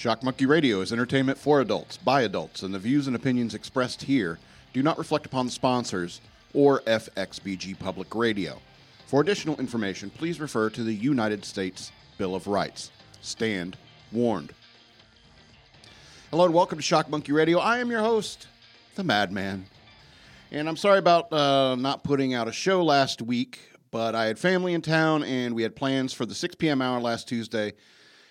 Shock Monkey Radio is entertainment for adults, by adults, and the views and opinions expressed here do not reflect upon the sponsors or FXBG Public Radio. For additional information, please refer to the United States Bill of Rights. Stand warned. Hello and welcome to Shock Monkey Radio. I am your host, the Madman. And I'm sorry about uh, not putting out a show last week, but I had family in town and we had plans for the 6 p.m. hour last Tuesday.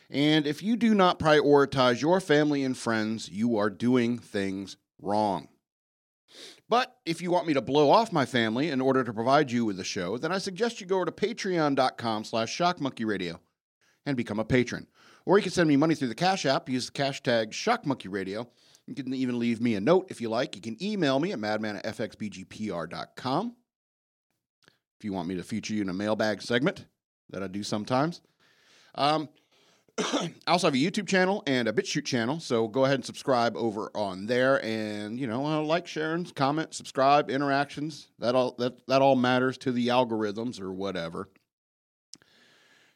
And if you do not prioritize your family and friends, you are doing things wrong. But if you want me to blow off my family in order to provide you with the show, then I suggest you go over to patreon.com slash shockmonkeyradio and become a patron. Or you can send me money through the Cash App, use the cash tag shockmonkeyradio. You can even leave me a note if you like. You can email me at madman at fxbgpr.com. If you want me to feature you in a mailbag segment that I do sometimes. Um, I also have a YouTube channel and a BitChute channel, so go ahead and subscribe over on there. And you know, uh, like, share, comment, subscribe, interactions. That all that that all matters to the algorithms or whatever.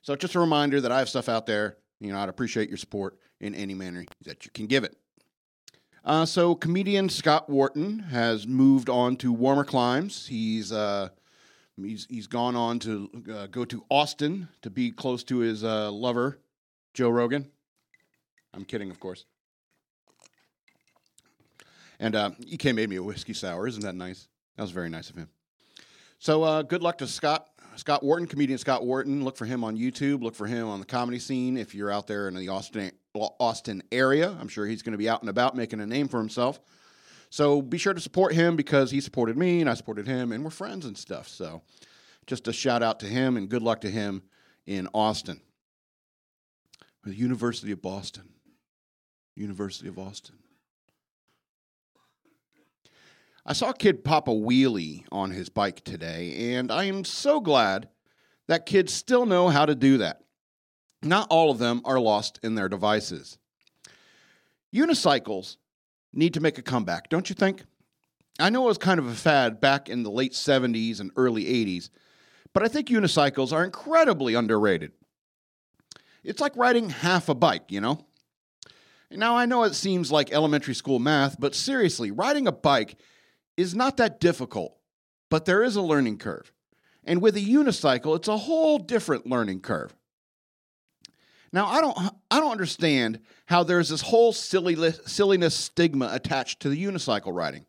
So just a reminder that I have stuff out there. You know, I'd appreciate your support in any manner that you can give it. Uh, so comedian Scott Wharton has moved on to warmer climes. He's uh, he's he's gone on to uh, go to Austin to be close to his uh, lover Joe Rogan. I'm kidding, of course. And uh, EK made me a whiskey sour. Isn't that nice? That was very nice of him. So uh, good luck to Scott Scott Wharton, comedian Scott Wharton. Look for him on YouTube. Look for him on the comedy scene if you're out there in the Austin Austin area. I'm sure he's going to be out and about making a name for himself. So be sure to support him because he supported me and I supported him and we're friends and stuff. So just a shout out to him and good luck to him in Austin. The University of Boston. University of Austin. I saw a kid pop a wheelie on his bike today, and I am so glad that kids still know how to do that. Not all of them are lost in their devices. Unicycles need to make a comeback, don't you think? I know it was kind of a fad back in the late 70s and early 80s, but I think unicycles are incredibly underrated. It's like riding half a bike, you know? Now, I know it seems like elementary school math, but seriously, riding a bike is not that difficult, but there is a learning curve. And with a unicycle, it's a whole different learning curve. Now, I don't, I don't understand how there's this whole silly, silliness stigma attached to the unicycle riding.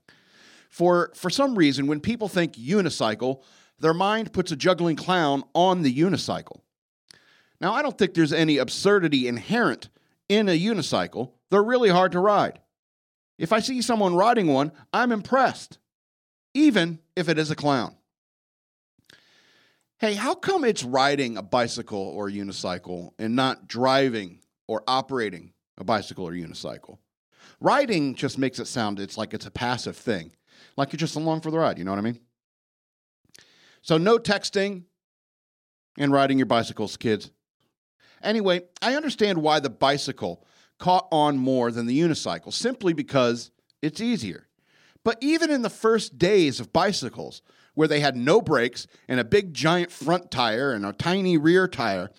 For, for some reason, when people think unicycle, their mind puts a juggling clown on the unicycle. Now, I don't think there's any absurdity inherent in a unicycle. They're really hard to ride. If I see someone riding one, I'm impressed, even if it is a clown. Hey, how come it's riding a bicycle or a unicycle and not driving or operating a bicycle or unicycle? Riding just makes it sound it's like it's a passive thing, like you're just along for the ride, you know what I mean? So no texting and riding your bicycles, kids. Anyway, I understand why the bicycle caught on more than the unicycle, simply because it's easier. But even in the first days of bicycles, where they had no brakes and a big giant front tire and a tiny rear tire,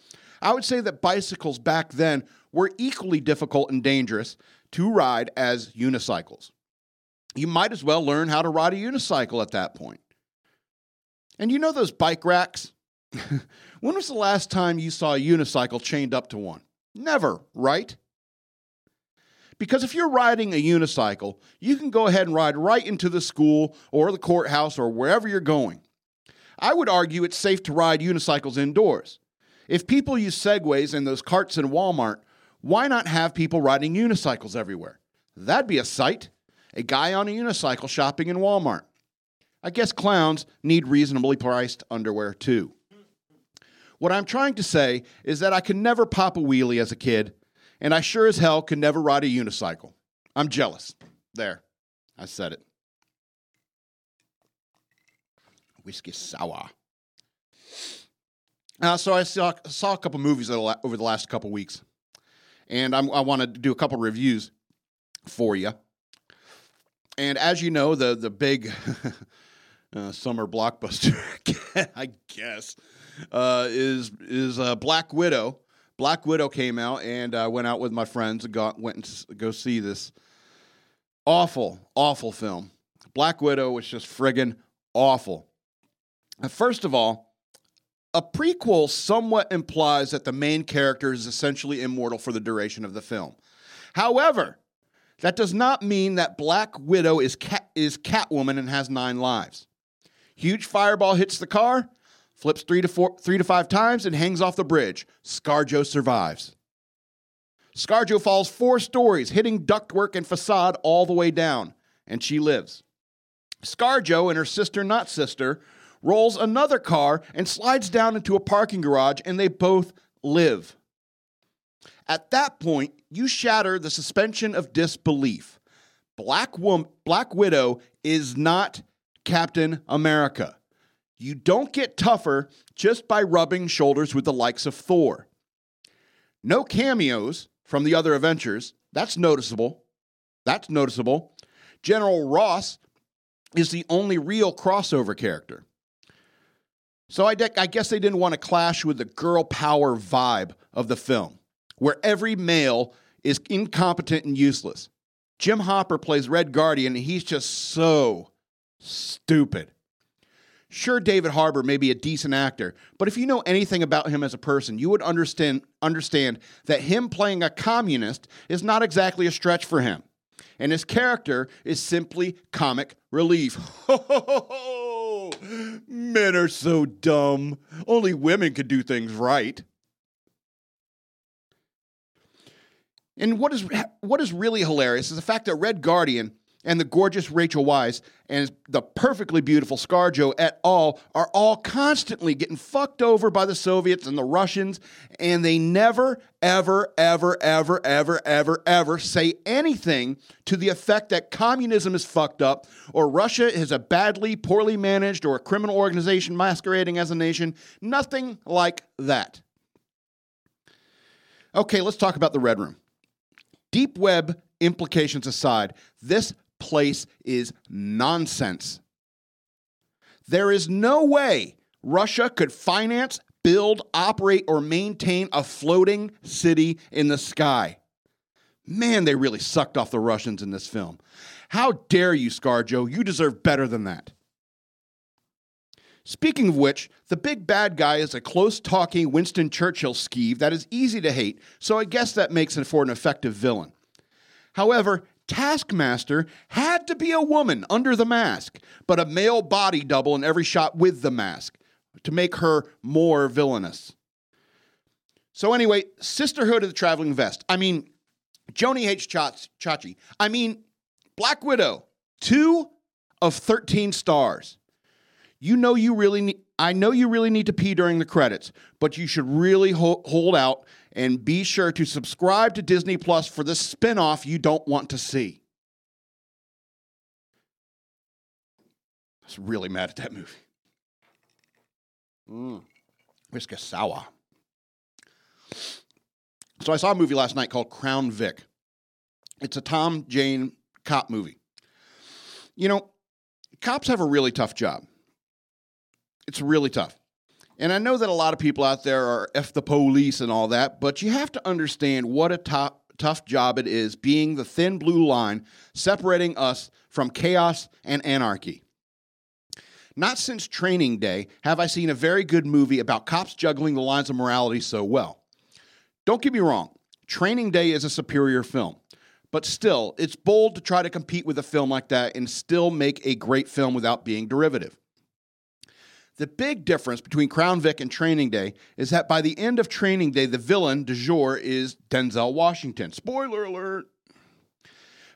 I would say that bicycles back then were equally difficult and dangerous to ride as unicycles. You might as well learn how to ride a unicycle at that point. And you know those bike racks? when was the last time you saw a unicycle chained up to one? Never, right? Because if you're riding a unicycle, you can go ahead and ride right into the school or the courthouse or wherever you're going. I would argue it's safe to ride unicycles indoors. If people use segways and those carts in Walmart, why not have people riding unicycles everywhere? That'd be a sight. A guy on a unicycle shopping in Walmart. I guess clowns need reasonably priced underwear too. What I'm trying to say is that I could never pop a wheelie as a kid, and I sure as hell could never ride a unicycle. I'm jealous. There, I said it. Whiskey sour. Uh, so I saw, saw a couple movies over the last couple weeks, and I'm, i want to do a couple reviews for you. And as you know, the the big uh, summer blockbuster, I guess, uh, is is uh, Black Widow Black Widow came out, and I went out with my friends and got, went and go see this awful, awful film. Black Widow was just friggin' awful. Uh, First of all, a prequel somewhat implies that the main character is essentially immortal for the duration of the film. However, that does not mean that Black Widow is cat, is Catwoman and has nine lives. Huge fireball hits the car, flips three to four, three to five times, and hangs off the bridge. ScarJo survives. ScarJo falls four stories, hitting ductwork and facade all the way down, and she lives. ScarJo and her sister, not sister, rolls another car and slides down into a parking garage, and they both live. At that point, you shatter the suspension of disbelief. Black, Wom- Black Widow is not Captain America. You don't get tougher just by rubbing shoulders with the likes of Thor. No cameos from the other Avengers. That's noticeable. That's noticeable. General Ross is the only real crossover character. So I, de- I guess they didn't want to clash with the girl power vibe of the film, where every male is incompetent and useless. Jim Hopper plays Red Guardian, and he's just so stupid. Sure, David Harbour may be a decent actor, but if you know anything about him as a person, you would understand understand that him playing a communist is not exactly a stretch for him. And his character is simply comic relief. Men are so dumb. Only women could do things right. And what is what is really hilarious is the fact that Red Guardian and the gorgeous Rachel Weisz and the perfectly beautiful ScarJo et al. are all constantly getting fucked over by the Soviets and the Russians, and they never, ever, ever, ever, ever, ever, ever say anything to the effect that communism is fucked up, or Russia is a badly, poorly managed, or a criminal organization masquerading as a nation. Nothing like that. Okay, let's talk about the Red Room. Deep web implications aside, this place is nonsense. There is no way Russia could finance, build, operate, or maintain a floating city in the sky. Man, they really sucked off the Russians in this film. How dare you, ScarJo? You deserve better than that. Speaking of which, the big bad guy is a close talking Winston Churchill skeeve that is easy to hate, so I guess that makes it for an effective villain. However, Taskmaster had to be a woman under the mask, but a male body double in every shot with the mask to make her more villainous. So, anyway, Sisterhood of the Traveling Vest. I mean, Joni H. Chach- Chachi. I mean, Black Widow. Two of 13 stars. You know you really need, I know you really need to pee during the credits, but you should really ho- hold out and be sure to subscribe to Disney Plus for the spin-off you don't want to see. I was really mad at that movie. Mm. Whiskey sour. So I saw a movie last night called Crown Vic. It's a Tom Jane cop movie. You know, cops have a really tough job. It's really tough. And I know that a lot of people out there are F the police and all that, but you have to understand what a top, tough job it is being the thin blue line separating us from chaos and anarchy. Not since training day have I seen a very good movie about cops juggling the lines of morality so well. Don't get me wrong, Training Day is a superior film, but still, it's bold to try to compete with a film like that and still make a great film without being derivative. The big difference between Crown Vic and Training Day is that by the end of Training Day, the villain du jour is Denzel Washington. Spoiler alert.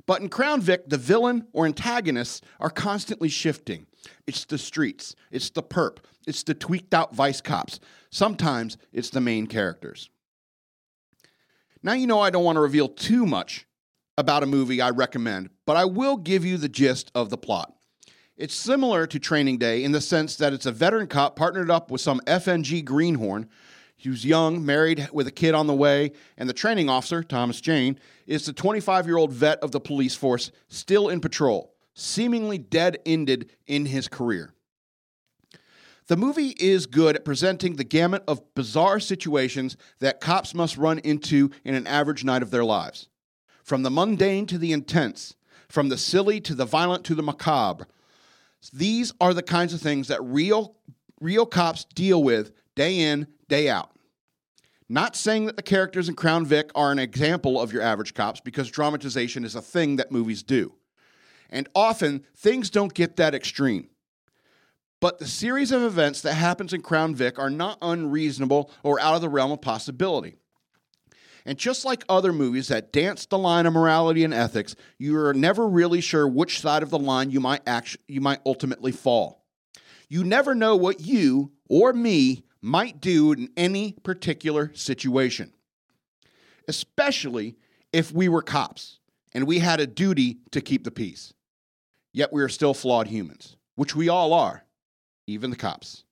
But in Crown Vic, the villain or antagonists are constantly shifting. It's the streets, it's the perp, it's the tweaked out vice cops. Sometimes it's the main characters. Now, you know, I don't want to reveal too much about a movie I recommend, but I will give you the gist of the plot. It's similar to Training Day in the sense that it's a veteran cop partnered up with some FNG greenhorn who's young, married with a kid on the way, and the training officer, Thomas Jane, is the 25 year old vet of the police force still in patrol, seemingly dead ended in his career. The movie is good at presenting the gamut of bizarre situations that cops must run into in an average night of their lives. From the mundane to the intense, from the silly to the violent to the macabre. These are the kinds of things that real real cops deal with day in, day out. Not saying that the characters in Crown Vic are an example of your average cops because dramatization is a thing that movies do. And often things don't get that extreme. But the series of events that happens in Crown Vic are not unreasonable or out of the realm of possibility. And just like other movies that dance the line of morality and ethics, you are never really sure which side of the line you might act- you might ultimately fall. You never know what you or me might do in any particular situation. Especially if we were cops and we had a duty to keep the peace. Yet we are still flawed humans, which we all are even the cops.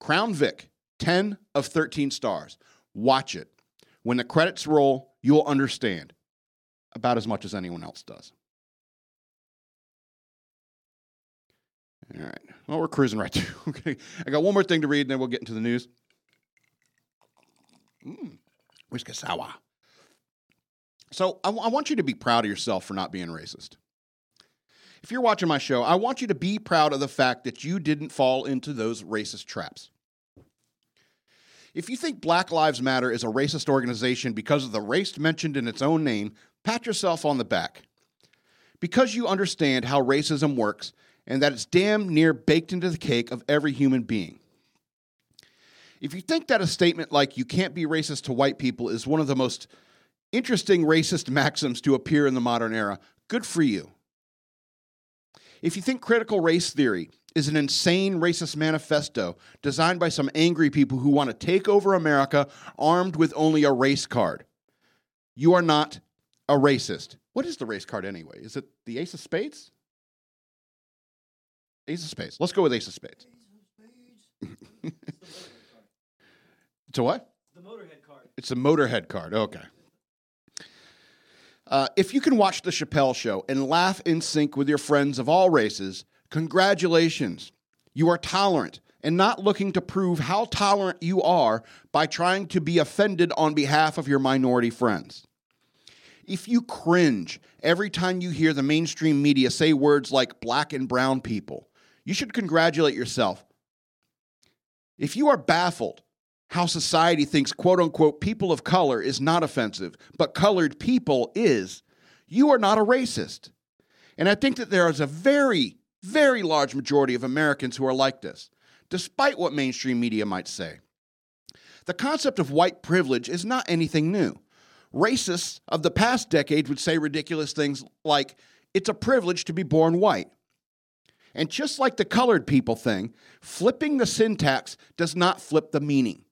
Crown Vic, 10 of 13 stars. Watch it. When the credits roll, you'll understand about as much as anyone else does. All right. Well, we're cruising right through. okay. I got one more thing to read, and then we'll get into the news. Mmm. Whiskey sour. So I, I want you to be proud of yourself for not being racist if you're watching my show, I want you to be proud of the fact that you didn't fall into those racist traps. If you think Black Lives Matter is a racist organization because of the race mentioned in its own name, pat yourself on the back. Because you understand how racism works and that it's damn near baked into the cake of every human being. If you think that a statement like you can't be racist to white people is one of the most interesting racist maxims to appear in the modern era, good for you. If you think critical race theory is an insane racist manifesto designed by some angry people who want to take over America armed with only a race card, you are not a racist. What is the race card anyway? Is it the Ace of Spades? Ace of Spades. Let's go with Ace of Spades. it's a what? The Motorhead card. It's a Motorhead card. Okay. Uh, if you can watch The Chappelle Show and laugh in sync with your friends of all races, congratulations. You are tolerant and not looking to prove how tolerant you are by trying to be offended on behalf of your minority friends. If you cringe every time you hear the mainstream media say words like black and brown people, you should congratulate yourself. If you are baffled how society thinks quote unquote people of color is not offensive, but colored people is, you are not a racist. And I think that there is a very, very large majority of Americans who are like this, despite what mainstream media might say. The concept of white privilege is not anything new. Racists of the past decade would say ridiculous things like, it's a privilege to be born white. And just like the colored people thing, flipping the syntax does not flip the meaning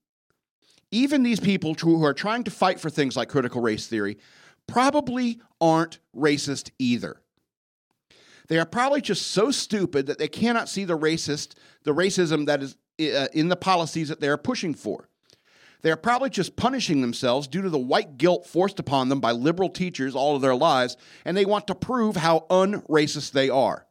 even these people who are trying to fight for things like critical race theory probably aren't racist either. They are probably just so stupid that they cannot see the racist, the racism that is uh, in the policies that they are pushing for. They are probably just punishing themselves due to the white guilt forced upon them by liberal teachers all of their lives, and they want to prove how unracist they are.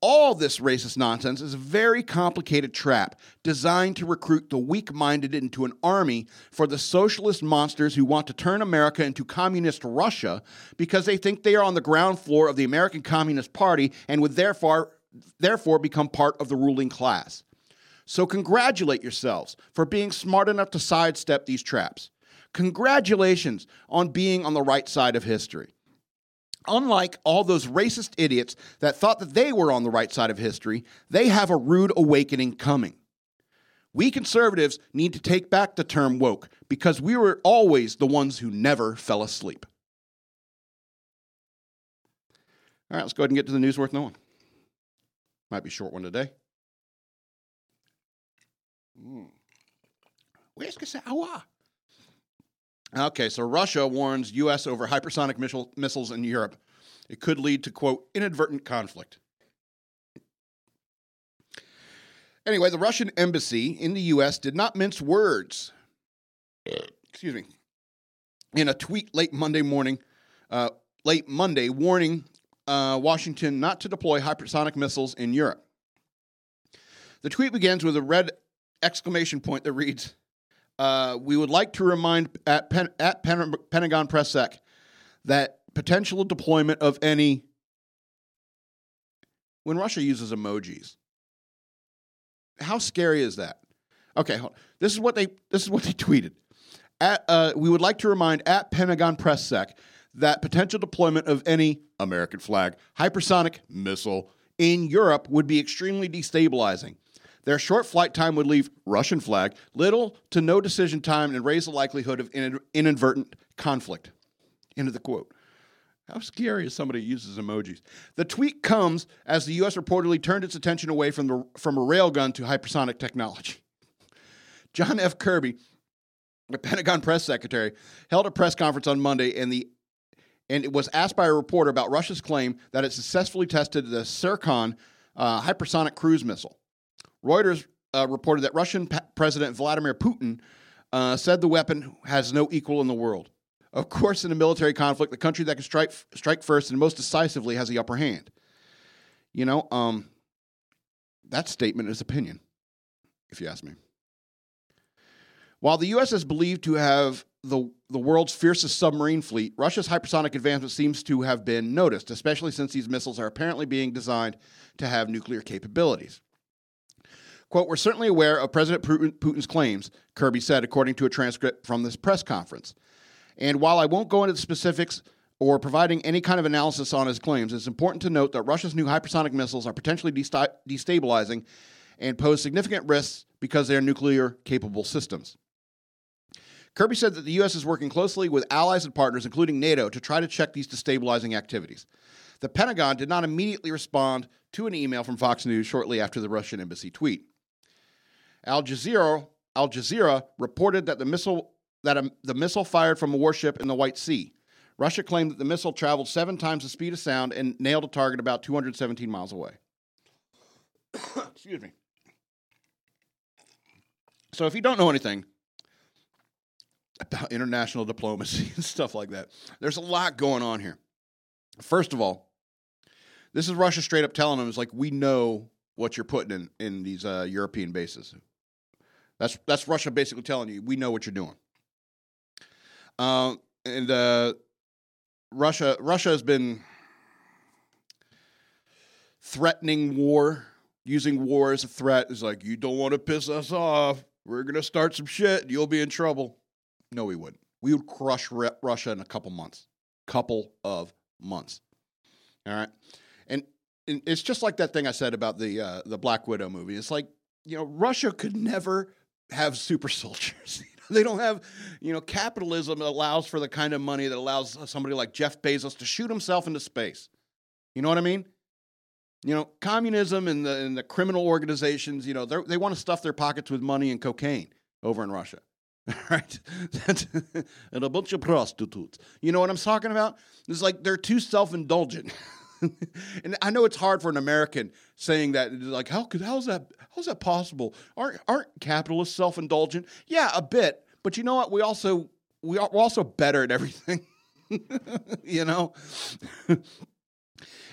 All this racist nonsense is a very complicated trap designed to recruit the weak minded into an army for the socialist monsters who want to turn America into communist Russia because they think they are on the ground floor of the American Communist Party and would therefore, therefore become part of the ruling class. So, congratulate yourselves for being smart enough to sidestep these traps. Congratulations on being on the right side of history unlike all those racist idiots that thought that they were on the right side of history, they have a rude awakening coming. We conservatives need to take back the term woke because we were always the ones who never fell asleep. All right, let's go ahead and get to the news worth knowing. Might be a short one today. Mm. Where's Kasawa? Okay, so Russia warns U.S. over hypersonic missile, missiles in Europe. It could lead to, quote, inadvertent conflict. Anyway, the Russian embassy in the U.S. did not mince words. Excuse me. In a tweet late Monday morning, uh, late Monday, warning uh, Washington not to deploy hypersonic missiles in Europe. The tweet begins with a red exclamation point that reads, uh, "We would like to remind at, Pen- at Pen- Pentagon Press Sec that potential deployment of any when Russia uses emojis. How scary is that? Okay, this is what they this is what they tweeted. At, uh, we would like to remind at Pentagon Press Sec that potential deployment of any American flag hypersonic missile in Europe would be extremely destabilizing. Their short flight time would leave Russian flag little to no decision time and raise the likelihood of inadvertent conflict. End of the quote. How scary is somebody who uses emojis? The tweet comes as the U.S. reportedly turned its attention away from, the, from a railgun to hypersonic technology. John F. Kirby, the Pentagon press secretary, held a press conference on Monday and the and it was asked by a reporter about Russia's claim that it successfully tested the Zircon uh, hypersonic cruise missile. Reuters uh, reported that Russian President Vladimir Putin uh, said the weapon has no equal in the world. Of course, in a military conflict, the country that can strike strike first and most decisively has the upper hand. You know, um, that statement is opinion, if you ask me. While the U.S. is believed to have the, the world's fiercest submarine fleet, Russia's hypersonic advancement seems to have been noticed, especially since these missiles are apparently being designed to have nuclear capabilities. Quote, we're certainly aware of President Putin's claims, Kirby said, according to a transcript from this press conference. And while I won't go into the specifics or providing any kind of analysis on his claims, it's important to note that Russia's new hypersonic missiles are potentially destabilizing and pose significant risks because they are nuclear capable systems. Kirby said that the U.S. is working closely with allies and partners, including NATO, to try to check these destabilizing activities. The Pentagon did not immediately respond to an email from Fox News shortly after the Russian embassy tweet. Al Jazeera, Al Jazeera reported that the missile that a, the missile fired from a warship in the White Sea. Russia claimed that the missile traveled seven times the speed of sound and nailed a target about 217 miles away. Excuse me. So, if you don't know anything about international diplomacy and stuff like that, there's a lot going on here. First of all, this is Russia straight up telling them, it's like, we know what you're putting in, in these uh, European bases. That's, that's Russia basically telling you, we know what you're doing. Uh, and uh, Russia Russia has been threatening war, using war as a threat. It's like you don't want to piss us off. We're gonna start some shit. You'll be in trouble. No, we wouldn't. We would crush Russia in a couple months. Couple of months. All right, and, and it's just like that thing I said about the uh, the Black Widow movie. It's like you know Russia could never have super soldiers. they don't have, you know, capitalism allows for the kind of money that allows somebody like Jeff Bezos to shoot himself into space. You know what I mean? You know, communism and the, and the criminal organizations, you know, they want to stuff their pockets with money and cocaine over in Russia. right? and a bunch of prostitutes. You know what I'm talking about? It's like they're too self indulgent. and I know it's hard for an American saying that. Like, how could how's that how's that possible? Aren't aren't capitalists self indulgent? Yeah, a bit. But you know what? We also we are, we're also better at everything. you know.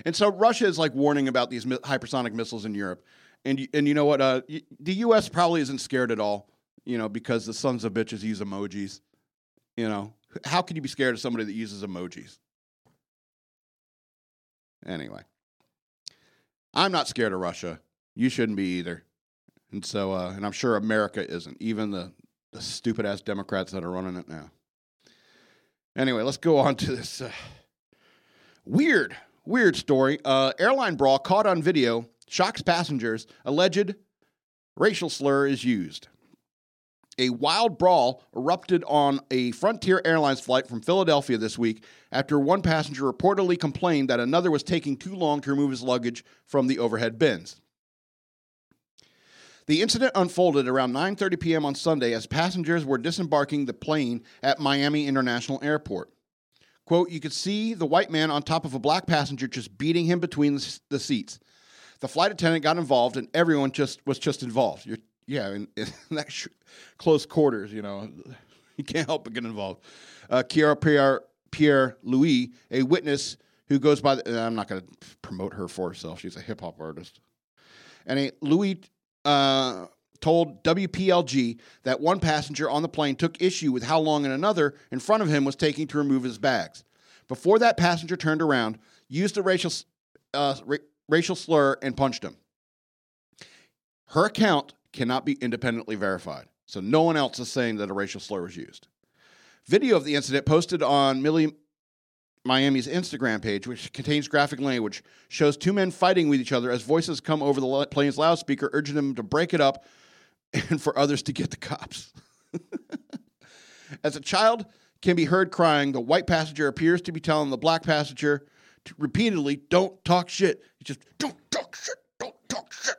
and so Russia is like warning about these hypersonic missiles in Europe, and and you know what? Uh, the U.S. probably isn't scared at all. You know, because the sons of bitches use emojis. You know, how can you be scared of somebody that uses emojis? Anyway, I'm not scared of Russia. You shouldn't be either. And so, uh, and I'm sure America isn't, even the, the stupid ass Democrats that are running it now. Anyway, let's go on to this uh, weird, weird story. Uh, airline brawl caught on video shocks passengers. Alleged racial slur is used a wild brawl erupted on a Frontier Airlines flight from Philadelphia this week after one passenger reportedly complained that another was taking too long to remove his luggage from the overhead bins. The incident unfolded around 9:30 p.m. on Sunday as passengers were disembarking the plane at Miami International Airport. Quote, you could see the white man on top of a black passenger just beating him between the seats. The flight attendant got involved and everyone just was just involved. You're yeah, in, in that sh- close quarters, you know, you can't help but get involved. Uh, Kiara Pierre, Pierre Louis, a witness who goes by, the, I'm not going to promote her for herself. She's a hip hop artist. And a Louis uh, told WPLG that one passenger on the plane took issue with how long another in front of him was taking to remove his bags. Before that passenger turned around, used a racial, uh, ra- racial slur, and punched him. Her account cannot be independently verified, so no one else is saying that a racial slur was used. Video of the incident posted on Millie Miami's Instagram page, which contains graphic language, shows two men fighting with each other as voices come over the plane's loudspeaker, urging them to break it up and for others to get the cops. as a child can be heard crying, the white passenger appears to be telling the black passenger repeatedly, "Don't talk shit." He just, "Don't talk shit. Don't talk shit."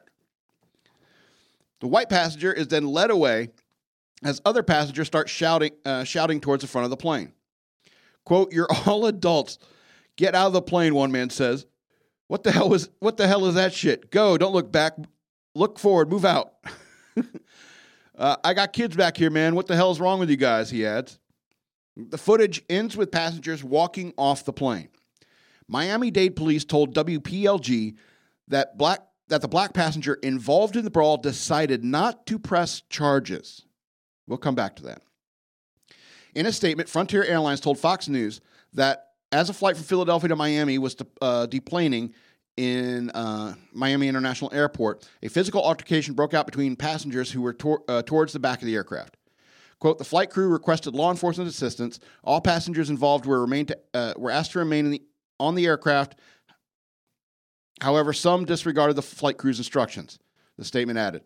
The white passenger is then led away as other passengers start shouting, uh, shouting towards the front of the plane. Quote, you're all adults. Get out of the plane, one man says. What the hell was what the hell is that shit? Go, don't look back. Look forward, move out. uh, I got kids back here, man. What the hell is wrong with you guys? He adds. The footage ends with passengers walking off the plane. Miami Dade police told WPLG that black that the black passenger involved in the brawl decided not to press charges. We'll come back to that. In a statement, Frontier Airlines told Fox News that as a flight from Philadelphia to Miami was to, uh, deplaning in uh, Miami International Airport, a physical altercation broke out between passengers who were tor- uh, towards the back of the aircraft. Quote, the flight crew requested law enforcement assistance. All passengers involved were, remained to, uh, were asked to remain the, on the aircraft. However, some disregarded the flight crew's instructions, the statement added.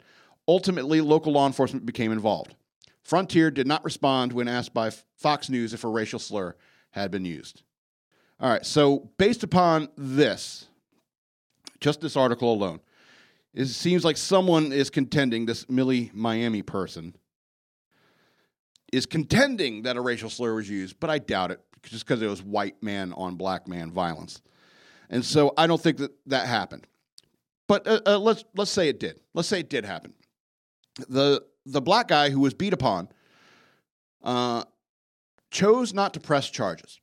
Ultimately, local law enforcement became involved. Frontier did not respond when asked by Fox News if a racial slur had been used. All right, so based upon this, just this article alone, it seems like someone is contending, this Millie Miami person, is contending that a racial slur was used, but I doubt it just because it was white man on black man violence. And so I don't think that that happened. But uh, uh, let's let's say it did. Let's say it did happen. The the black guy who was beat upon uh, chose not to press charges.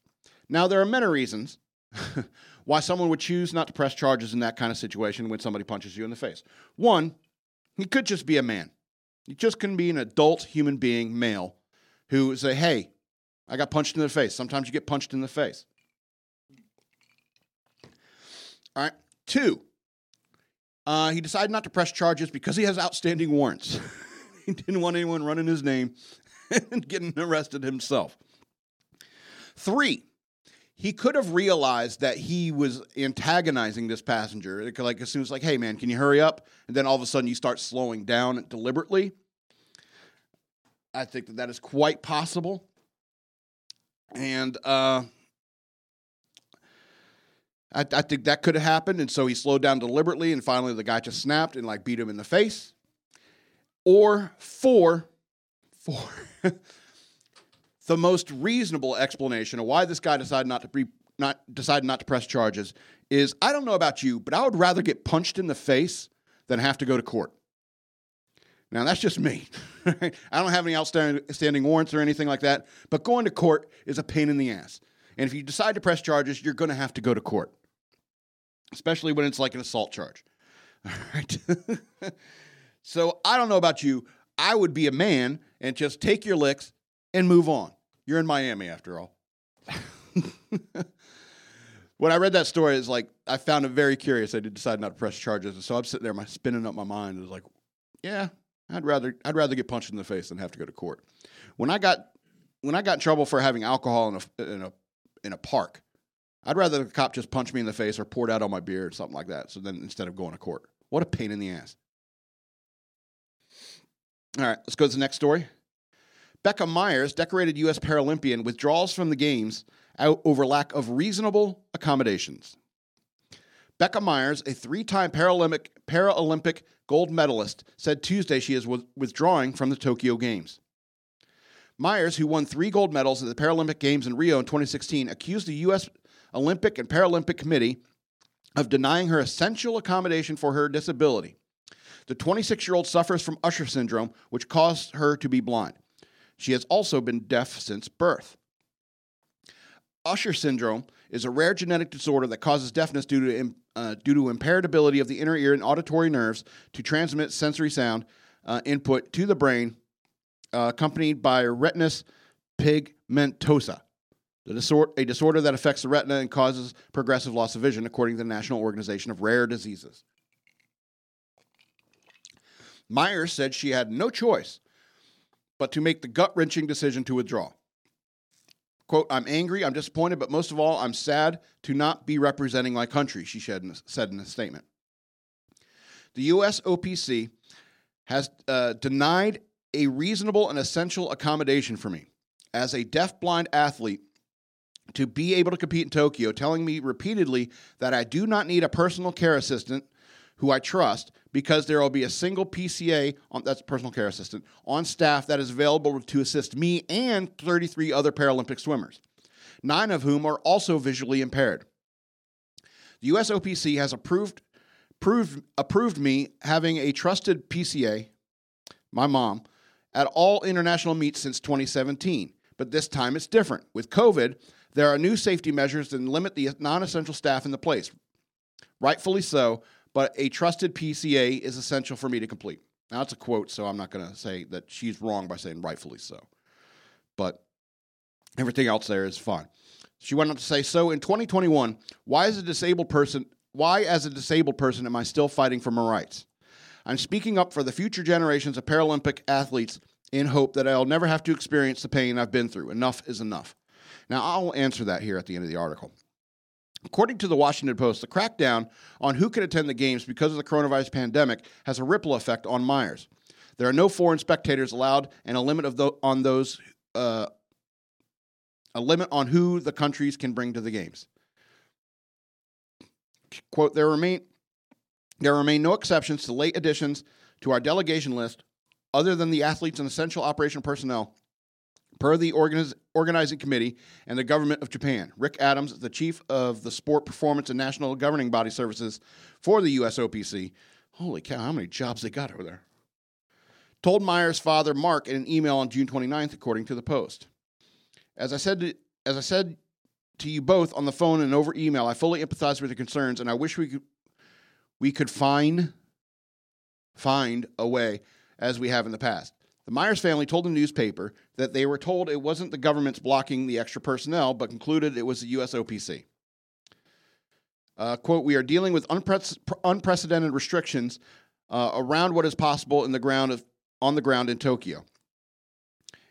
Now there are many reasons why someone would choose not to press charges in that kind of situation when somebody punches you in the face. One, he could just be a man. He just couldn't be an adult human being, male, who say, "Hey, I got punched in the face." Sometimes you get punched in the face. All right. Two, uh, he decided not to press charges because he has outstanding warrants. he didn't want anyone running his name and getting arrested himself. Three, he could have realized that he was antagonizing this passenger. Like as soon as like, hey man, can you hurry up? And then all of a sudden you start slowing down deliberately. I think that that is quite possible. And uh, I, I think that could have happened. And so he slowed down deliberately, and finally the guy just snapped and like beat him in the face. Or four, four, the most reasonable explanation of why this guy decided not to be not decided not to press charges is I don't know about you, but I would rather get punched in the face than have to go to court. Now that's just me. I don't have any outstanding warrants or anything like that, but going to court is a pain in the ass. And if you decide to press charges, you're going to have to go to court, especially when it's like an assault charge. All right. so I don't know about you. I would be a man and just take your licks and move on. You're in Miami after all. when I read that story, it's like I found it very curious. I did decide not to press charges, and so I'm sitting there, my spinning up my mind. It's like, yeah, I'd rather I'd rather get punched in the face than have to go to court. When I got when I got in trouble for having alcohol in a in a in a park. I'd rather the cop just punch me in the face or pour it out on my beard or something like that. So then instead of going to court, what a pain in the ass. All right, let's go to the next story. Becca Meyers, decorated U.S. Paralympian, withdraws from the Games over lack of reasonable accommodations. Becca Meyers, a three time Paralympic, Paralympic gold medalist, said Tuesday she is withdrawing from the Tokyo Games. Meyers, who won three gold medals at the Paralympic Games in Rio in 2016, accused the U.S. Olympic and Paralympic Committee of denying her essential accommodation for her disability. The 26 year old suffers from Usher syndrome, which caused her to be blind. She has also been deaf since birth. Usher syndrome is a rare genetic disorder that causes deafness due to, uh, due to impaired ability of the inner ear and auditory nerves to transmit sensory sound uh, input to the brain, uh, accompanied by retinitis pigmentosa, disorder, a disorder that affects the retina and causes progressive loss of vision, according to the National Organization of Rare Diseases. Meyers said she had no choice but to make the gut wrenching decision to withdraw. Quote, I'm angry, I'm disappointed, but most of all, I'm sad to not be representing my country, she said in a statement. The U.S. OPC has uh, denied a reasonable and essential accommodation for me as a deaf-blind athlete to be able to compete in Tokyo, telling me repeatedly that I do not need a personal care assistant who I trust because there will be a single PCA, on, that's personal care assistant, on staff that is available to assist me and 33 other Paralympic swimmers, nine of whom are also visually impaired. The USOPC has approved, approved, approved me having a trusted PCA, my mom, at all international meets since 2017. But this time it's different. With COVID, there are new safety measures that limit the non essential staff in the place. Rightfully so, but a trusted PCA is essential for me to complete. Now, it's a quote, so I'm not going to say that she's wrong by saying rightfully so. But everything else there is fine. She went on to say, so in 2021, why as a disabled person, why as a disabled person am I still fighting for my rights? I'm speaking up for the future generations of Paralympic athletes in hope that I'll never have to experience the pain I've been through. Enough is enough. Now, I'll answer that here at the end of the article. According to the Washington Post, the crackdown on who can attend the games because of the coronavirus pandemic has a ripple effect on Meyers. There are no foreign spectators allowed, and a limit of the, on those uh, a limit on who the countries can bring to the games. Quote: There remain there remain no exceptions to late additions to our delegation list, other than the athletes and essential operation personnel Per the organiz- organizing committee and the government of Japan, Rick Adams, the chief of the Sport Performance and National Governing Body Services for the USOPC, holy cow, how many jobs they got over there, told Meyers' father, Mark, in an email on June 29th, according to the Post. As I said to, as I said to you both on the phone and over email, I fully empathize with your concerns, and I wish we could, we could find find a way as we have in the past. The Meyers family told the newspaper that they were told it wasn't the government's blocking the extra personnel, but concluded it was the USOPC. Uh, quote, we are dealing with unpre- unprecedented restrictions uh, around what is possible in the ground of, on the ground in Tokyo.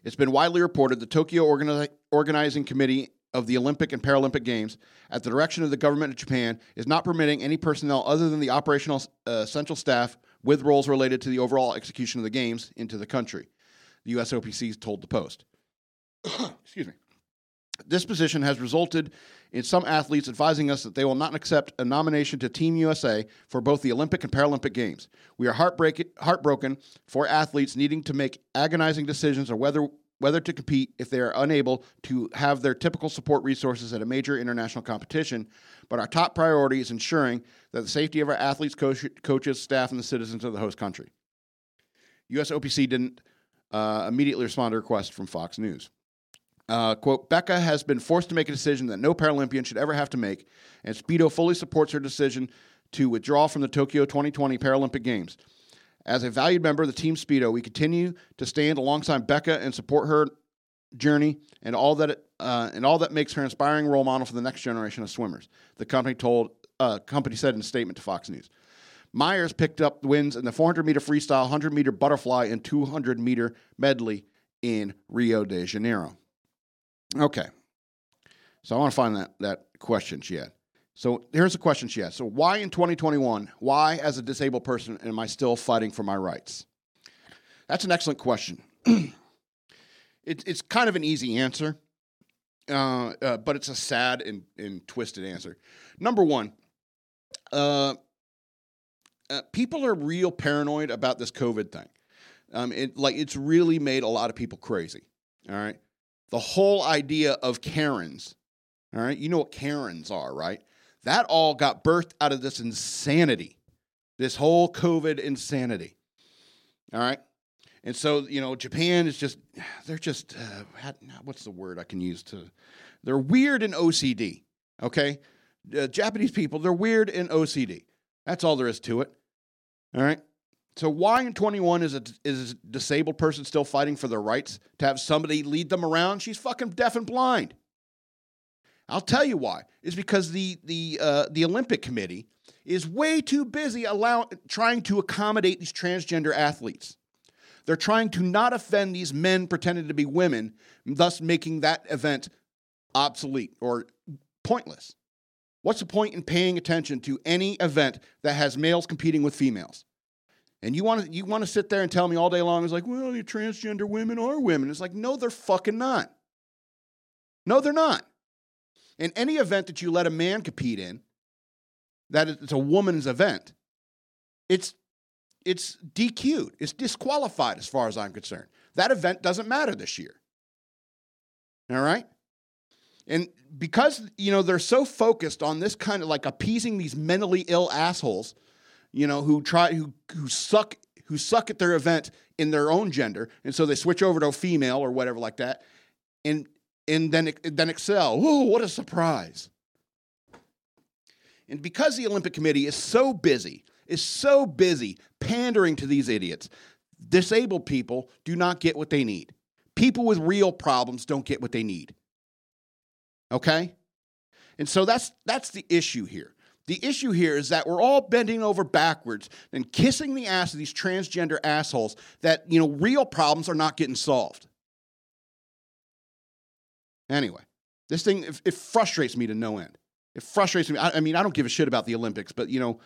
It's been widely reported the Tokyo Organi- Organizing Committee of the Olympic and Paralympic Games, at the direction of the government of Japan, is not permitting any personnel other than the operational uh, staff with roles related to the overall execution of the games into the country. The USOPC told the Post. Excuse me. This position has resulted in some athletes advising us that they will not accept a nomination to Team USA for both the Olympic and Paralympic Games. We are heartbreak- heartbroken for athletes needing to make agonizing decisions on whether whether to compete if they are unable to have their typical support resources at a major international competition. But our top priority is ensuring that the safety of our athletes, coach, coaches, staff, and the citizens of the host country. USOPC didn't uh, immediately respond to a request from Fox News. Uh, quote, Becca has been forced to make a decision that no Paralympian should ever have to make, and Speedo fully supports her decision to withdraw from the Tokyo 2020 Paralympic Games. As a valued member of the Team Speedo, we continue to stand alongside Becca and support her journey and all that it, uh, and all that makes her an inspiring role model for the next generation of swimmers. The company told uh, company said in a statement to Fox News. Meyers picked up wins in the 400 meter freestyle, 100 meter butterfly, and 200 meter medley in Rio de Janeiro. Okay, so I want to find that that question she had. So here's a question she asked. So why in 2021, why as a disabled person am I still fighting for my rights? That's an excellent question. it, it's kind of an easy answer, uh, uh, but it's a sad and, and, twisted answer. Number one, uh, uh people are real paranoid about this COVID thing. Um, it, like it's really made a lot of people crazy. All right, the whole idea of Karens. All right, you know what Karens are, right? That all got birthed out of this insanity, this whole COVID insanity. All right. And so, you know, Japan is just, they're just, uh, what's the word I can use to, They're weird in OCD. Okay, uh, Japanese people they're weird in OCD. That's all there is to it. All right. So why in 21 is a is a disabled person still fighting for their rights to have somebody lead them around? She's fucking deaf and blind. I'll tell you why. It's because the the uh, the Olympic Committee is way too busy allow, trying to accommodate these transgender athletes. They're trying to not offend these men pretending to be women, thus making that event obsolete or pointless. What's the point in paying attention to any event that has males competing with females? And you want to you want to sit there and tell me all day long, it's like, well, your transgender women are women. It's like, no, they're fucking not. No, they're not. In any event that you let a man compete in, that it's a woman's event, it's it's DQ'd. It's disqualified as far as I'm concerned. That event doesn't matter this year. All right? And because, you know, they're so focused on this kind of like appeasing these mentally ill assholes, you know, who try who who suck who suck at their event in their own gender, and so they switch over to a female or whatever like that, and and then then excel. Oh, what a surprise! And because the Olympic Committee is so busy, is so busy pandering to these idiots, disabled people do not get what they need. People with real problems don't get what they need. Okay? And so that's that's the issue here. The issue here is that we're all bending over backwards and kissing the ass of these transgender assholes that, you know, real problems are not getting solved. Anyway, this thing it, it frustrates me to no end. It frustrates me. I, I mean, I don't give a shit about the Olympics, but you know,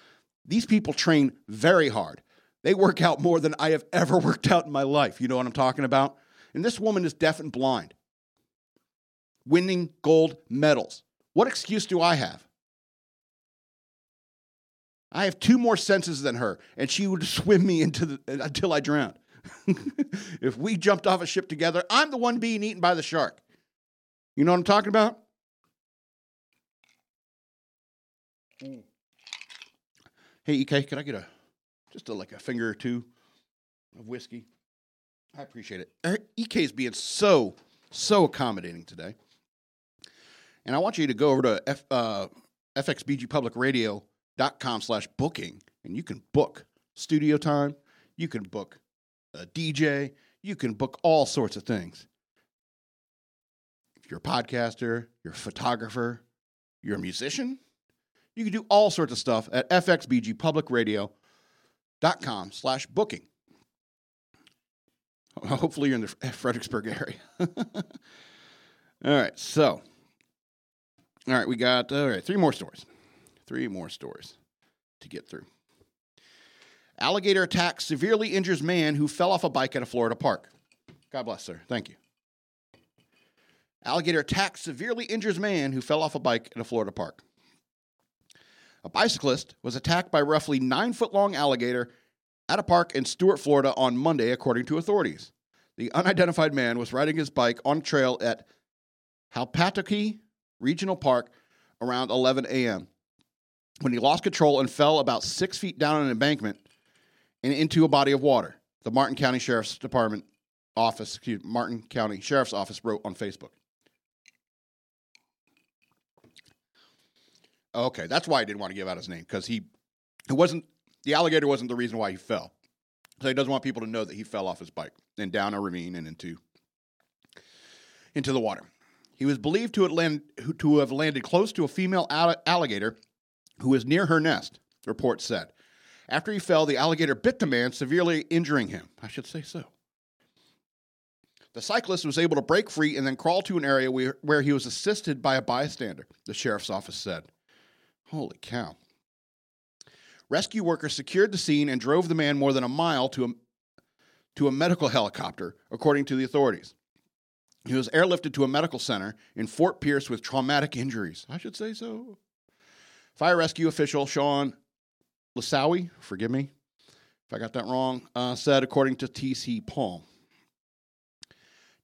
these people train very hard. They work out more than I have ever worked out in my life. You know what I'm talking about? And this woman is deaf and blind, winning gold medals. What excuse do I have? I have two more senses than her, and she would swim me into the, until I drowned. if we jumped off a ship together, I'm the one being eaten by the shark. You know what I'm talking about? Mm. Hey, EK, can I get a just a, like a finger or two of whiskey? I appreciate it. Er, EK is being so so accommodating today, and I want you to go over to F, uh, fxbgpublicradio.com slash booking, and you can book studio time. You can book a DJ. You can book all sorts of things. If you're a podcaster, you're a photographer, you're a musician, you can do all sorts of stuff at fxbgpublicradio.com slash booking. Hopefully you're in the Fredericksburg area. all right, so, all right, we got, all right, three more stories. Three more stories to get through. Alligator attack severely injures man who fell off a bike at a Florida park. God bless, sir. Thank you. Alligator attack severely injures man who fell off a bike at a Florida park. A bicyclist was attacked by roughly nine foot long alligator at a park in Stuart, Florida on Monday, according to authorities. The unidentified man was riding his bike on trail at Halpatiokee Regional Park around 11 a.m. when he lost control and fell about six feet down an embankment and into a body of water. The Martin County Sheriff's Department office, excuse, Martin County Sheriff's Office wrote on Facebook. Okay, that's why I didn't want to give out his name because he, it wasn't the alligator wasn't the reason why he fell. So he doesn't want people to know that he fell off his bike and down a ravine and into into the water. He was believed to have, land, to have landed close to a female alligator who was near her nest. The report said. After he fell, the alligator bit the man, severely injuring him. I should say so. The cyclist was able to break free and then crawl to an area where, where he was assisted by a bystander, the sheriff's office said. Holy cow. Rescue workers secured the scene and drove the man more than a mile to a, to a medical helicopter, according to the authorities. He was airlifted to a medical center in Fort Pierce with traumatic injuries. I should say so. Fire rescue official Sean Lasawi, forgive me if I got that wrong, uh, said, according to TC Palm.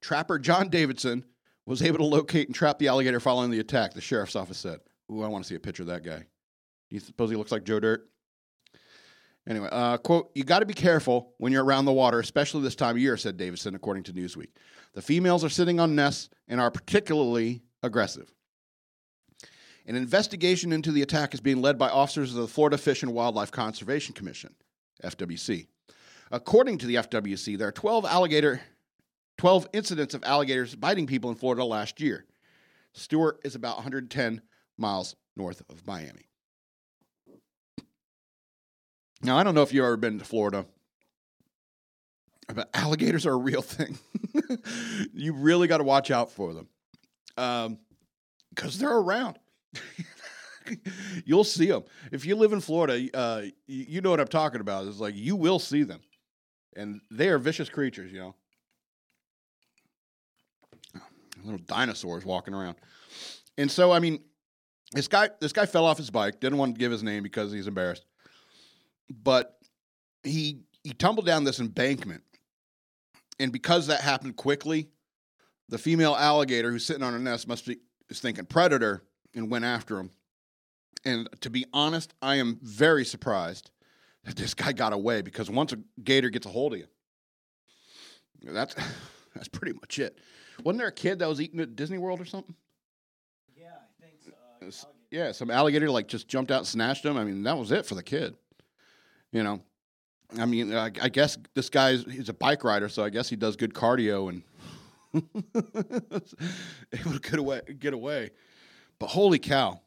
Trapper John Davidson was able to locate and trap the alligator following the attack, the sheriff's office said. Ooh, I want to see a picture of that guy. Do You suppose he looks like Joe Dirt? Anyway, uh, quote, you got to be careful when you're around the water, especially this time of year, said Davidson, according to Newsweek. The females are sitting on nests and are particularly aggressive. An investigation into the attack is being led by officers of the Florida Fish and Wildlife Conservation Commission, FWC. According to the FWC, there are 12 alligator 12 incidents of alligators biting people in Florida last year. Stuart is about 110 miles north of Miami. Now, I don't know if you've ever been to Florida, but alligators are a real thing. you really got to watch out for them because um, they're around. You'll see them. If you live in Florida, uh, you know what I'm talking about. It's like you will see them. And they are vicious creatures, you know. Little dinosaurs walking around. And so, I mean, this guy, this guy fell off his bike. Didn't want to give his name because he's embarrassed. But he he tumbled down this embankment, and because that happened quickly, the female alligator who's sitting on a nest must be is thinking predator and went after him. And to be honest, I am very surprised that this guy got away because once a gator gets a hold of you, that's that's pretty much it. Wasn't there a kid that was eating at Disney World or something? Yeah, I think so. Uh, yeah, some alligator like just jumped out and snatched him. I mean, that was it for the kid. You know, I mean, I, I guess this guy's he's a bike rider, so I guess he does good cardio and able to get away. Get away. But holy cow,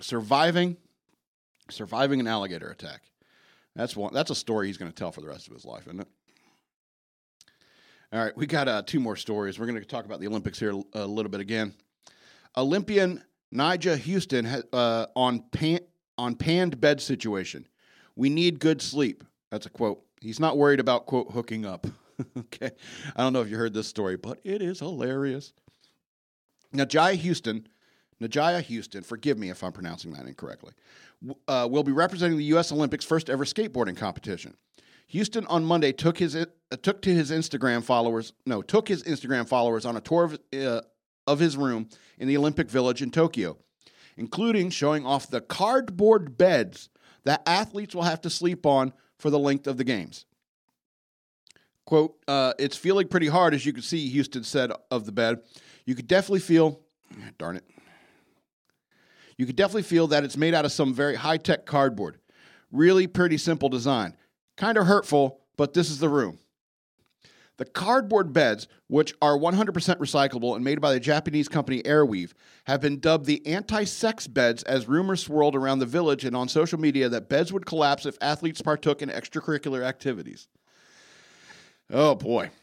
surviving, surviving an alligator attack. That's one. That's a story he's going to tell for the rest of his life, isn't it? All right, we got uh, two more stories. We're going to talk about the Olympics here a little bit again. Olympian Nyjah Huston has, uh, on pan, on panned bed situation. We need good sleep. That's a quote. He's not worried about quote hooking up. okay, I don't know if you heard this story, but it is hilarious. Jai Houston Nyjah Huston, forgive me if I'm pronouncing that incorrectly, uh, will be representing the U.S. Olympics' first ever skateboarding competition. Huston on Monday took his uh, took to his Instagram followers no took his Instagram followers on a tour of, uh, of his room in the Olympic Village in Tokyo, including showing off the cardboard beds that athletes will have to sleep on for the length of the games. Quote, uh, it's feeling pretty hard, as you can see, Huston said of the bed. You could definitely feel, darn it, you could definitely feel that it's made out of some very high tech cardboard. Really pretty simple design. Kind of hurtful, but this is the room. The cardboard beds, which are 100% recyclable and made by the Japanese company Airweave, have been dubbed the anti sex beds as rumors swirled around the village and on social media that beds would collapse if athletes partook in extracurricular activities. Oh boy.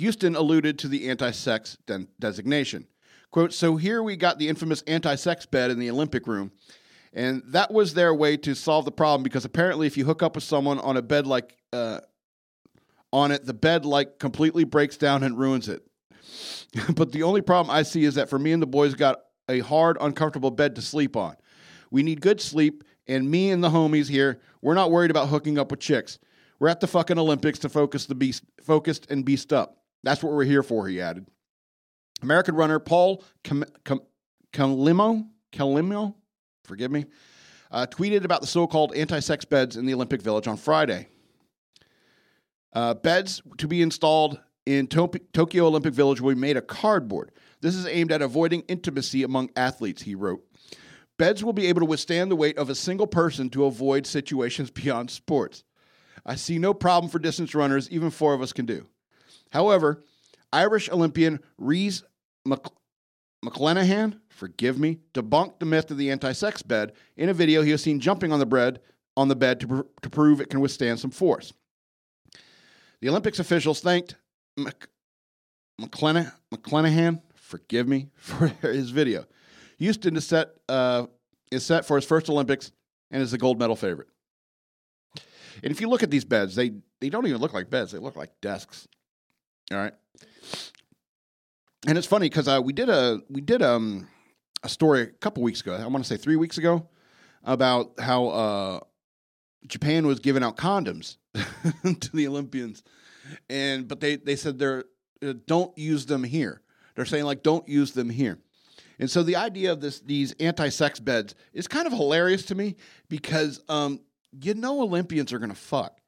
Huston alluded to the anti sex de- designation. Quote, so here we got the infamous anti sex bed in the Olympic room. And that was their way to solve the problem because apparently, if you hook up with someone on a bed like, uh, on it, the bed like completely breaks down and ruins it. but the only problem I see is that for me and the boys got a hard, uncomfortable bed to sleep on. We need good sleep, and me and the homies here, we're not worried about hooking up with chicks. We're at the fucking Olympics to focus the beast, focused and beast up. That's what we're here for, he added. American runner Paul Calimo, Calimo, forgive me, uh, tweeted about the so-called anti-sex beds in the Olympic Village on Friday. Uh, beds to be installed in to- Tokyo Olympic Village will be made of cardboard. This is aimed at avoiding intimacy among athletes, he wrote. Beds will be able to withstand the weight of a single person to avoid situations beyond sports. I see no problem for distance runners, even four of us can do. However, Irish Olympian Rhys Mc- forgive me, debunked the myth of the anti-sex bed in a video he was seen jumping on the bread on the bed to, pr- to prove it can withstand some force. The Olympics officials thanked Mc- McClenaghan, forgive me, for his video. Huston is set, uh, is set for his first Olympics and is the gold medal favorite. And if you look at these beds, they, they don't even look like beds, they look like desks. All right and it's funny because uh, we did a we did um, a story a couple weeks ago. I want to say three weeks ago about how uh, Japan was giving out condoms to the Olympians, and but they they said they're uh, don't use them here. They're saying like don't use them here. And so the idea of this these anti-sex beds is kind of hilarious to me because um, you know Olympians are to fuck.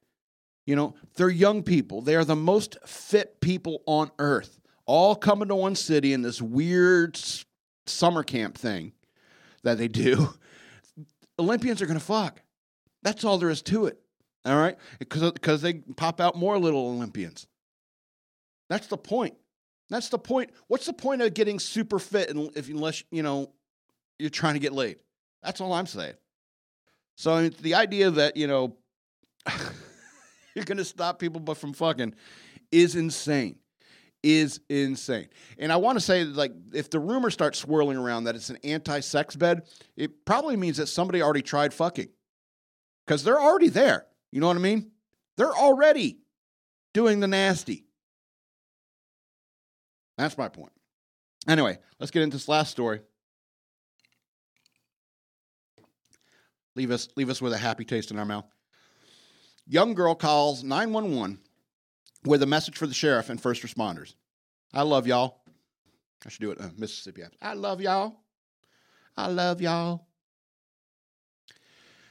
You know, they're young people. They are the most fit people on earth all coming to one city in this weird summer camp thing that they do. Olympians are to fuck. That's all there is to it. All right? Because they pop out more little Olympians. That's the point. That's the point. What's the point of getting super fit if unless, you know, you're trying to get laid? That's all I'm saying. So I mean, the idea that, you know, you're going to stop people but from fucking is insane. Is insane. And I want to say, like, if the rumor starts swirling around that it's an anti sex bed, it probably means that somebody already tried fucking because they're already there. You know what I mean? They're already doing the nasty. That's my point. Anyway, let's get into this last story. Leave us, leave us with a happy taste in our mouth. Young girl calls 911 with a message for the sheriff and first responders. I love y'all. I should do it, uh, Mississippi. I love y'all. I love y'all.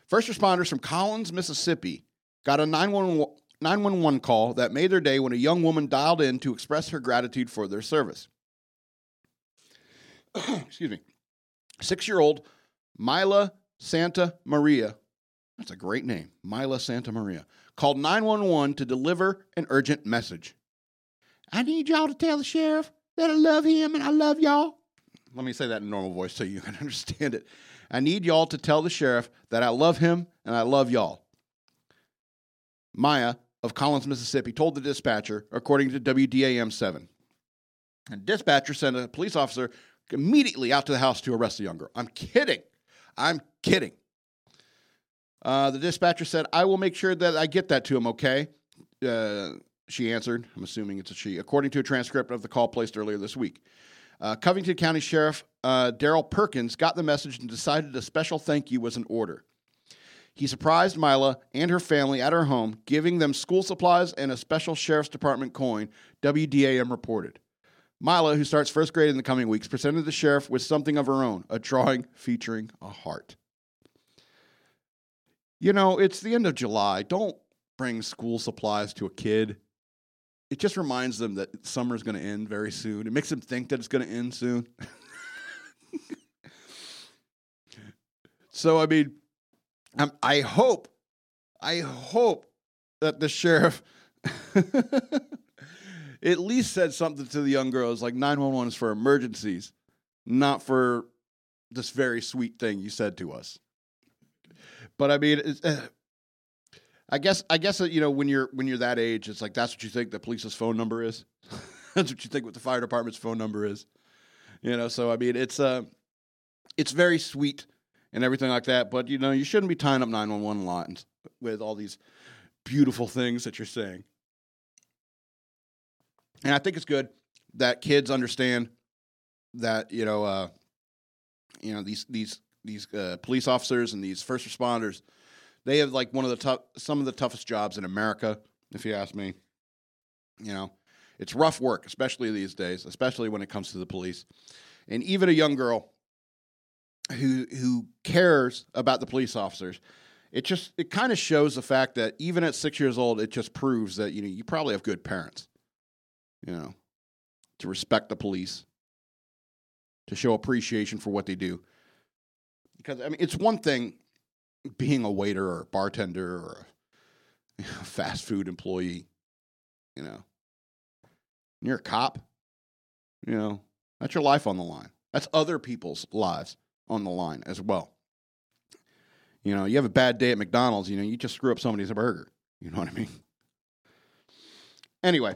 First responders from Collins, Mississippi got a 911 911 call that made their day when a young woman dialed in to express her gratitude for their service. Excuse me. Six year old Mila Santa Maria, that's a great name, Mila Santa Maria, called 911 to deliver an urgent message. I need y'all to tell the sheriff that I love him and I love y'all. Let me say that in normal voice so you can understand it. I need y'all to tell the sheriff that I love him and I love y'all. Maya of Collins, Mississippi, told the dispatcher, according to WDAM 7. And dispatcher sent a police officer immediately out to the house to arrest the young girl. I'm kidding. I'm kidding. Uh, the dispatcher said, I will make sure that I get that to him, okay? Uh, she answered. I'm assuming it's a she, according to a transcript of the call placed earlier this week. Uh, Covington County Sheriff uh, Daryl Perkins got the message and decided a special thank you was in order. He surprised Mila and her family at her home, giving them school supplies and a special Sheriff's Department coin, WDAM reported. Mila, who starts first grade in the coming weeks, presented the sheriff with something of her own a drawing featuring a heart. You know, it's the end of July. Don't bring school supplies to a kid. It just reminds them that summer's going to end very soon. It makes them think that it's going to end soon. so, I mean, um, I hope, I hope that the sheriff at least said something to the young girls like 911 is for emergencies, not for this very sweet thing you said to us. But I mean, uh, I guess I guess that, you know when you're when you're that age, it's like that's what you think the police's phone number is. that's what you think what the fire department's phone number is. You know, so I mean, it's uh, it's very sweet and everything like that. But you know, you shouldn't be tying up nine one one lines with all these beautiful things that you're saying. And I think it's good that kids understand that you know, uh, you know these these these uh, police officers and these first responders, they have like one of the tough, some of the toughest jobs in America, if you ask me. You know, it's rough work, especially these days, especially when it comes to the police. And even a young girl who who cares about the police officers, it just it kind of shows the fact that even at six years old, it just proves that you know you probably have good parents. You know, to respect the police, to show appreciation for what they do. Because I mean, it's one thing being a waiter or a bartender or a fast food employee. You know, you're a cop. You know, that's your life on the line. That's other people's lives on the line as well. You know, you have a bad day at McDonald's, you know, you just screw up somebody's burger. You know what I mean? Anyway,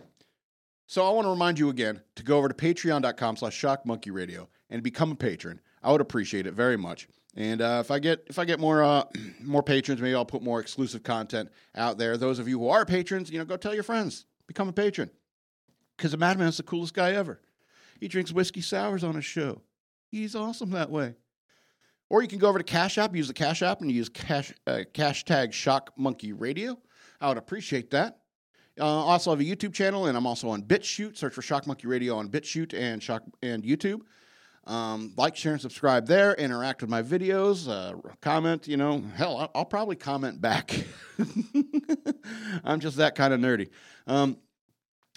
so I want to remind you again to go over to patreon.com slash shockmonkeyradio and become a patron. I would appreciate it very much. And uh, if I get if I get more uh, more patrons, maybe I'll put more exclusive content out there. Those of you who are patrons, you know, go tell your friends, become a patron. Because the Madman's the coolest guy ever. He drinks whiskey sours on his show. He's awesome that way. Or you can go over to Cash App, use the Cash App, and use cash uh, hashtag Shock Monkey Radio. I would appreciate that. Uh, also have a YouTube channel, and I'm also on BitChute. Search for Shock Monkey Radio on BitChute and Shock and YouTube. Um, like, share, and subscribe there. Interact with my videos. Uh, comment. You know, hell, I'll, I'll probably comment back. I'm just that kind of nerdy. Um,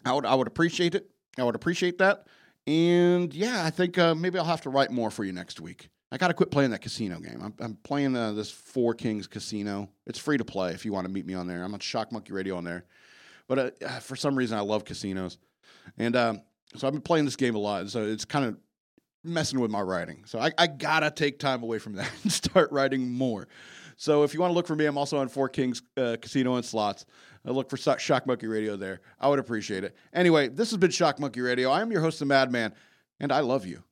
I would I would appreciate it I would appreciate that. And yeah, I think uh, maybe I'll have to write more for you next week. I got to quit playing that casino game. I'm, I'm playing uh, this Four Kings Casino. It's free to play if you want to meet me on there. I'm on Shock Monkey Radio on there. But uh, for some reason, I love casinos. And um, so I've been playing this game a lot. So it's kind of messing with my writing. So I, I got to take time away from that and start writing more. So if you want to look for me, I'm also on Four Kings uh, Casino and Slots. I look for Shock Monkey Radio there. I would appreciate it. Anyway, this has been Shock Monkey Radio. I am your host, the Madman, and I love you.